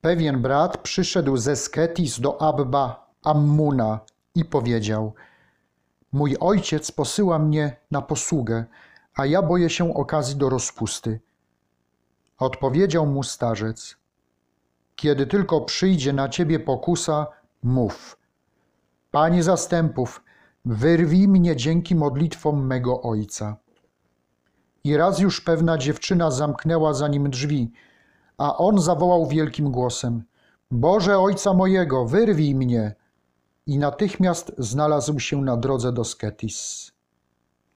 Pewien brat przyszedł ze Sketis do Abba Ammuna i powiedział: Mój ojciec posyła mnie na posługę, a ja boję się okazji do rozpusty. Odpowiedział mu starzec: Kiedy tylko przyjdzie na ciebie pokusa, mów. Panie zastępów, wyrwij mnie dzięki modlitwom mego ojca. I raz już pewna dziewczyna zamknęła za nim drzwi, a on zawołał wielkim głosem: Boże ojca mojego, wyrwij mnie! I natychmiast znalazł się na drodze do Sketis.